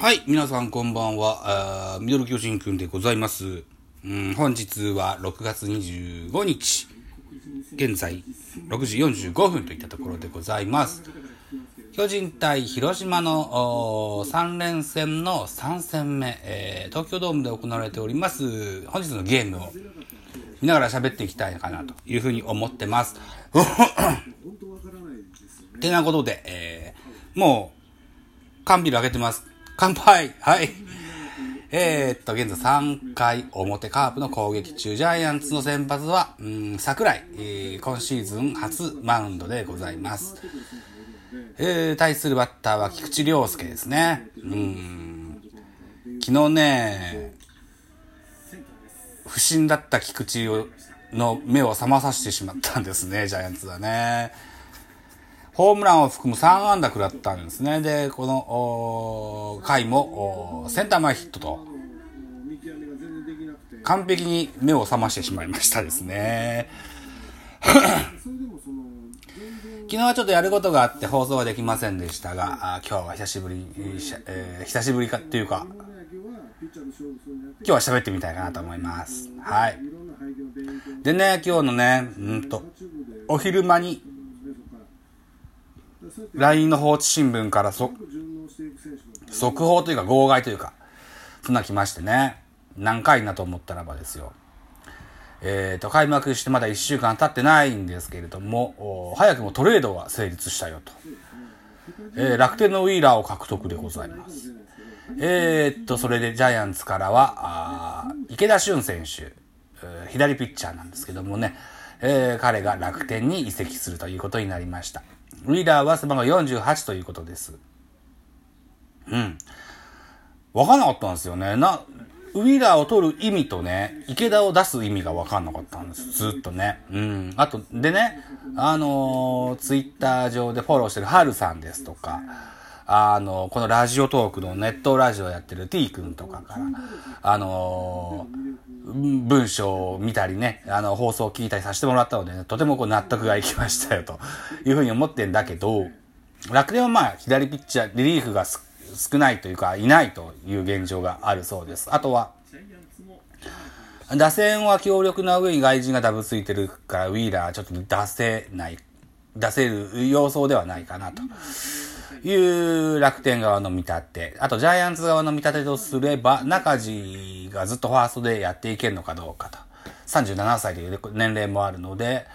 はい、皆さんこんばんは。あミドル巨人くんでございます。うん、本日は6月25日、現在6時45分といったところでございます。巨人対広島の3連戦の3戦目、えー東京ドームで行われております、本日のゲームを見ながら喋っていきたいかなというふうに思ってます。てなことで、えーもう、缶ビール開けてます。乾杯はい。えー、っと、現在3回表カープの攻撃中、ジャイアンツの先発は、うん、桜井、えー今シーズン初マウンドでございます。えー、対するバッターは菊池涼介ですね。うん。昨日ね、不審だった菊池の目を覚まさせてしまったんですね、ジャイアンツはね。ホームランを含む3安打食らったんですね。で、この回もセンター前ヒットと、完璧に目を覚ましてしまいましたですね。昨日はちょっとやることがあって放送はできませんでしたが、あ今日は久しぶりに、えー久しぶりかっていうか、今日は喋ってみたいかなと思います。はい。でね、今日のね、うんと、お昼間に、LINE の放置新聞からそ速報というか号外というか、そんな来ましてね、何回なと思ったらばですよ。えっ、と、開幕してまだ1週間経ってないんですけれども、早くもトレードが成立したよと。えー楽天のウィーラーを獲得でございます。えーっと、それでジャイアンツからは、池田俊選手、左ピッチャーなんですけどもね、えー彼が楽天に移籍するということになりました。ウィーラーは背番号48ということです。うん。わかんなかったんですよね。な、ウィーラーを取る意味とね、池田を出す意味がわかんなかったんです。ずっとね。うん。あと、でね、あのーツイッター上でフォローしてるハルさんですとか、あの、このラジオトークのネットラジオやってる T 君とかから、あのー文章を見たりね、あの、放送を聞いたりさせてもらったので、ね、とてもこう納得がいきましたよ、というふうに思ってんだけど、楽天はまあ、左ピッチャー、リリーフがす少ないというか、いないという現状があるそうです。あとは、打線は強力な上に外人がダブついてるから、ウィーラーちょっと出せない、出せる様相ではないかなと。いう楽天側の見立て。あとジャイアンツ側の見立てとすれば、中地がずっとファーストでやっていけるのかどうかと。37歳という年齢もあるので、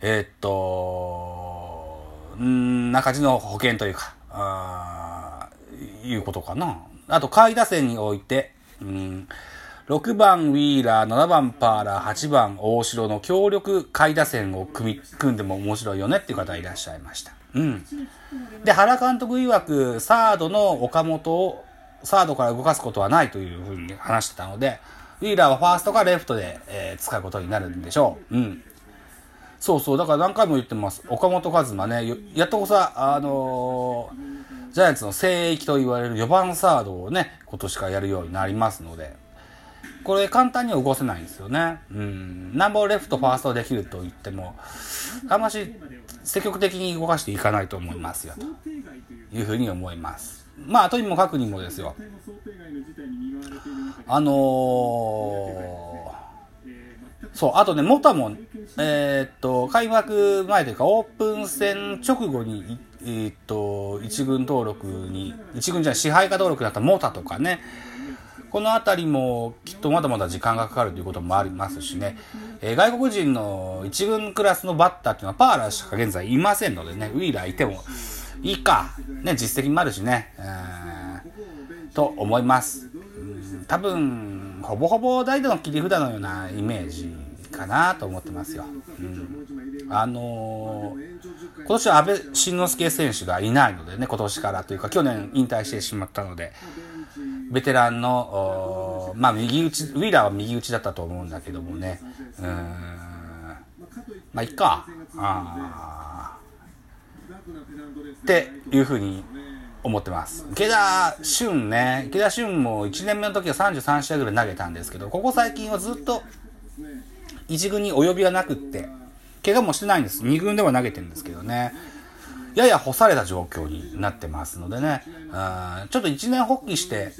えーっと、ん中地の保険というか、あいうことかな。あと、下位打線において、うん6番ウィーラー、7番パーラー、8番大城の強力下位打線を組み、組んでも面白いよねっていう方いらっしゃいました。うん。で、原監督曰く、サードの岡本を、サードから動かすことはないというふうに話してたので、ウィーラーはファーストかレフトで、えー使うことになるんでしょう。うん。そうそう、だから何回も言ってます。岡本和真ね、やっとこさ、あのージャイアンツの聖域と言われる4番サードをね、今年からやるようになりますので、これ簡単には動せないんですよね。うん。なんぼレフト、ファーストできると言っても、あんまし積極的に動かしていかないと思いますよ、というふうに思います。まあ、とにもかくにもですよ。あのーそう、あとね、モタも、えーっと、開幕前というか、オープン戦直後に、いえーっと、一軍登録に、一軍じゃない、支配下登録だったモタとかね、このあたりもきっとまだまだ時間がかかるということもありますしね、えー外国人の一軍クラスのバッターっていうのはパーラーしか現在いませんのでね、ウィーラーいてもいいか、ね、実績もあるしね、と思います。多分、ほぼほぼ代打の切り札のようなイメージかなと思ってますよ。あのー今年は安倍晋之助選手がいないのでね、今年からというか去年引退してしまったので、ベテランの、まあ右打ち、ウィーラーは右打ちだったと思うんだけどもね、うん、まあいっか、あっていうふうに思ってます。池田俊ね、池田俊も1年目の時は33試合ぐらい投げたんですけど、ここ最近はずっと一軍に及びはなくって、怪我もしてないんです。二軍では投げてるんですけどね。やや干された状況になってますのでね、ちょっと一年発起して、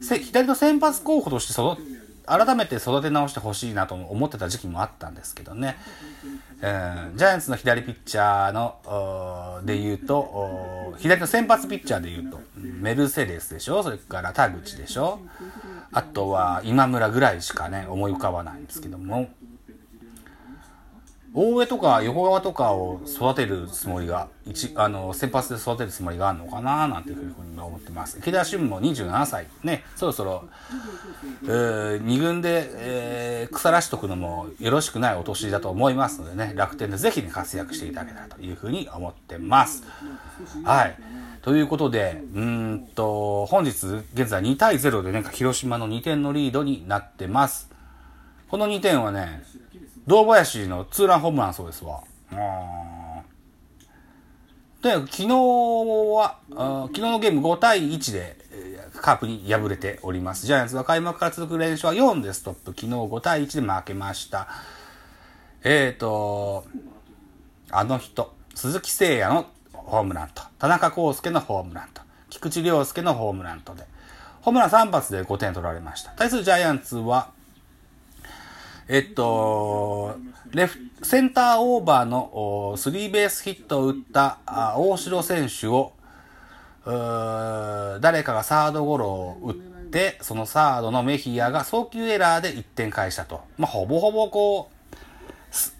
左の先発候補として育改めて育て直してほしいなと思ってた時期もあったんですけどね、えー、ジャイアンツの左ピッチャーので言うと左の先発ピッチャーで言うとメルセデスでしょ？それから田口でしょ？あとは今村ぐらいしかね思い浮かばないんですけども。大江とか横川とかを育てるつもりが、一、あの、先発で育てるつもりがあるのかななんていうふうに思ってます。池田俊も27歳。ね、そろそろ、えー、2軍で、えー、腐らしとくのもよろしくないお年だと思いますのでね、楽天でぜひね、活躍していただけたらというふうに思ってます。はい。ということで、うんと、本日、現在2対0でね、広島の2点のリードになってます。この2点はね、堂林のツーランホームランそうですわ。で、昨日は、昨日のゲーム5対1で、カープに敗れております。ジャイアンツは開幕から続く連勝は4でストップ。昨日5対1で負けました。えっ、ー、と、あの人、鈴木誠也のホームランと、田中康介のホームランと、菊池涼介のホームランとで、ホームラン3発で5点取られました。対するジャイアンツは、えっと、レフ、センターオーバーのスリーベースヒットを打った大城選手を、誰かがサードゴロを打って、そのサードのメヒアが送球エラーで1点返したと。まあ、ほぼほぼこう、ス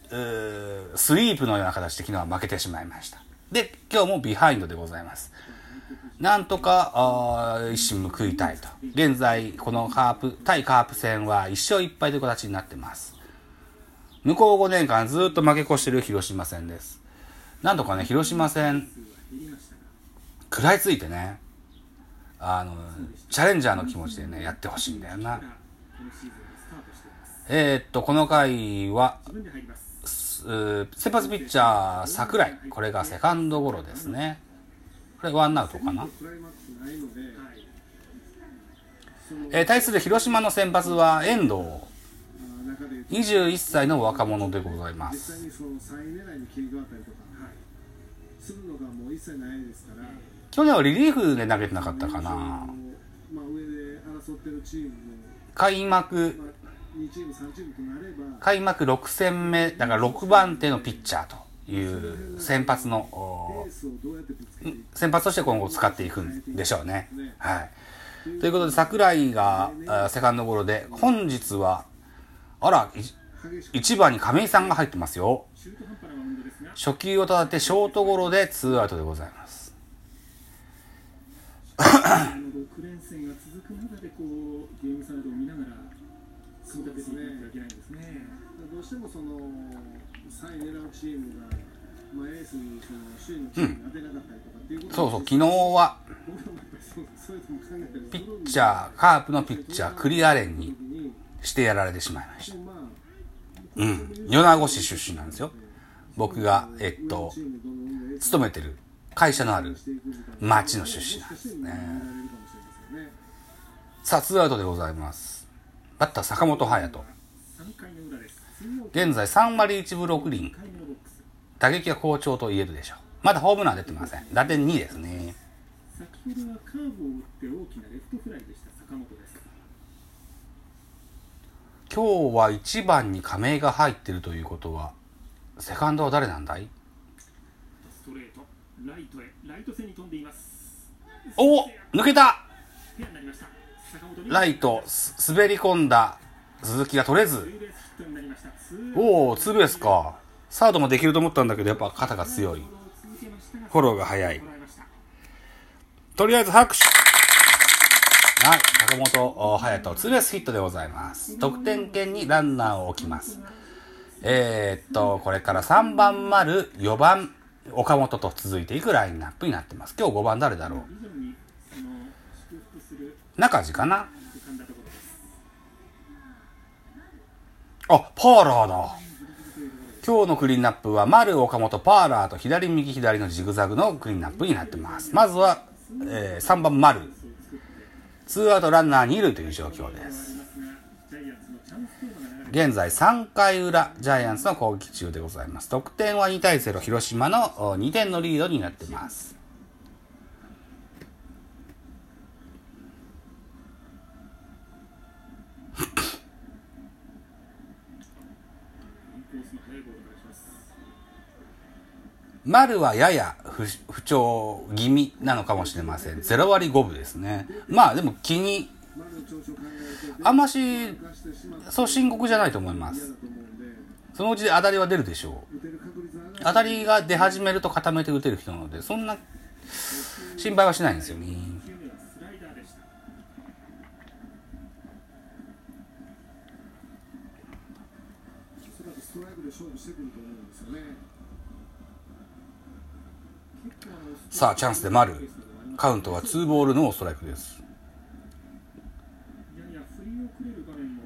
イープのような形で昨日は負けてしまいました。で、今日もビハインドでございます。なんとか、一矢報いたいと。現在、このカープ、対カープ戦は1勝1敗という形になってます。向こう5年間ずっと負け越してる広島戦です。なんとかね、広島戦、食らいついてね、あの、チャレンジャーの気持ちでね、やってほしいんだよな。えー、っと、この回は、先発ピッチャー、桜井。これがセカンドゴロですね。これワンアウトかな？えー、対する広島の先発は遠藤。21歳の若者でございます。去年はリリーフで投げてなかったかな。開幕、開幕6戦目、だから6番手のピッチャーと。いう先発の、先発として今後使っていくんでしょうね。はい。ということで、桜井がセカンドゴロで、本日は、あら、1番に亀井さんが入ってますよ。初球を立ててショートゴロでツーアウトでございます。6連戦が続く中でこうゲームサイドを見ながら組み立てていかなきゃいけないんですね。どうしてもその3位狙うチームが、うこと、そうそう昨日はピッチャーカープのピッチャークリアレンにしてやられてしまいました。うん。米子市出身なんですよ。僕がえっと勤めてる会社のある町の出身なんですね。さあツーアウトでございます。バッター坂本勇人。現在3割1分6厘。打撃は好調と言えるでしょう。まだホームラン出てません。打点2ですね。先ほどはカーブを打って大きなレフトフライでした坂本です。今日は1番に亀井が入ってるということは、セカンドは誰なんだい？ストレート、ライトへ、ライト線に飛んでいます。お抜けたライト、滑り込んだ鈴木が取れず、おお、ツーベースか。サードもできると思ったんだけど、やっぱ肩が強い。フォローが早い。とりあえず拍手はい、坂本隼人、ツーベースヒットでございます。得点圏にランナーを置きます。えー、っと、これから3番丸、4番、岡本と続いていくラインナップになってます。今日5番誰だろう？中地かな？あ、パーラーだ。今日のクリーンナップは、丸、岡本、パーラーと左、右、左のジグザグのクリーンナップになってます。まずは、えー、3番丸。ツーアウトランナー2塁という状況です。現在3回裏、ジャイアンツの攻撃中でございます。得点は2対0、広島の2点のリードになってます。丸はやや不不調気味なのかもしれません。0割5分ですね。まあでも気に、あんまし、そう深刻じゃないと思います。そのうち当たりは出るでしょう。当たりが出始めると固めて打てる人なので、そんな心配はしないんですよね。ストライクで勝負してくると思うんですよね。さあ、チャンスで丸。カウントは2ボールのストライクです。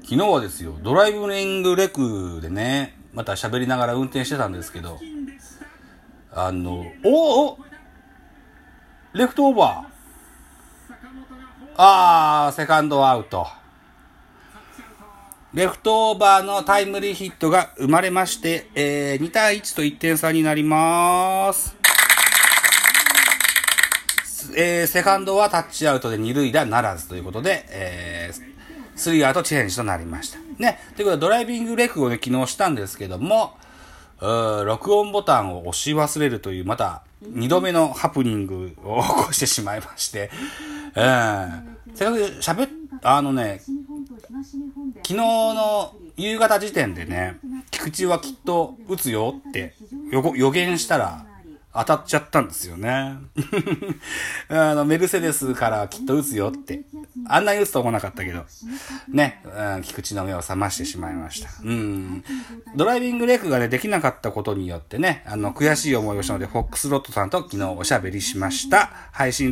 昨日はですよ、ドライブリングレクでね、また喋りながら運転してたんですけど、あの、おおレフトオーバー。あー、セカンドアウト。レフトオーバーのタイムリーヒットが生まれまして、えー、2対1と1点差になります。えー、セカンドはタッチアウトで二塁打ならずということで、えー、スリーアウトチェンジとなりました。ね。ということで、ドライビングレクをね、昨日したんですけども、録音ボタンを押し忘れるという、また、二度目のハプニングを起こしてしまいまして、うん。せっかく喋っ、あのね、昨日の夕方時点でね、菊池はきっと打つよって予言したら当たっちゃったんですよね。あの、メルセデスからきっと打つよって。あんなに打つと思わなかったけど、ね、うん、菊池の目を覚ましてしまいました。うん。ドライビングレイクがね、できなかったことによってね、あの、悔しい思いをしたので、フォックスロットさんと昨日おしゃべりしました。配信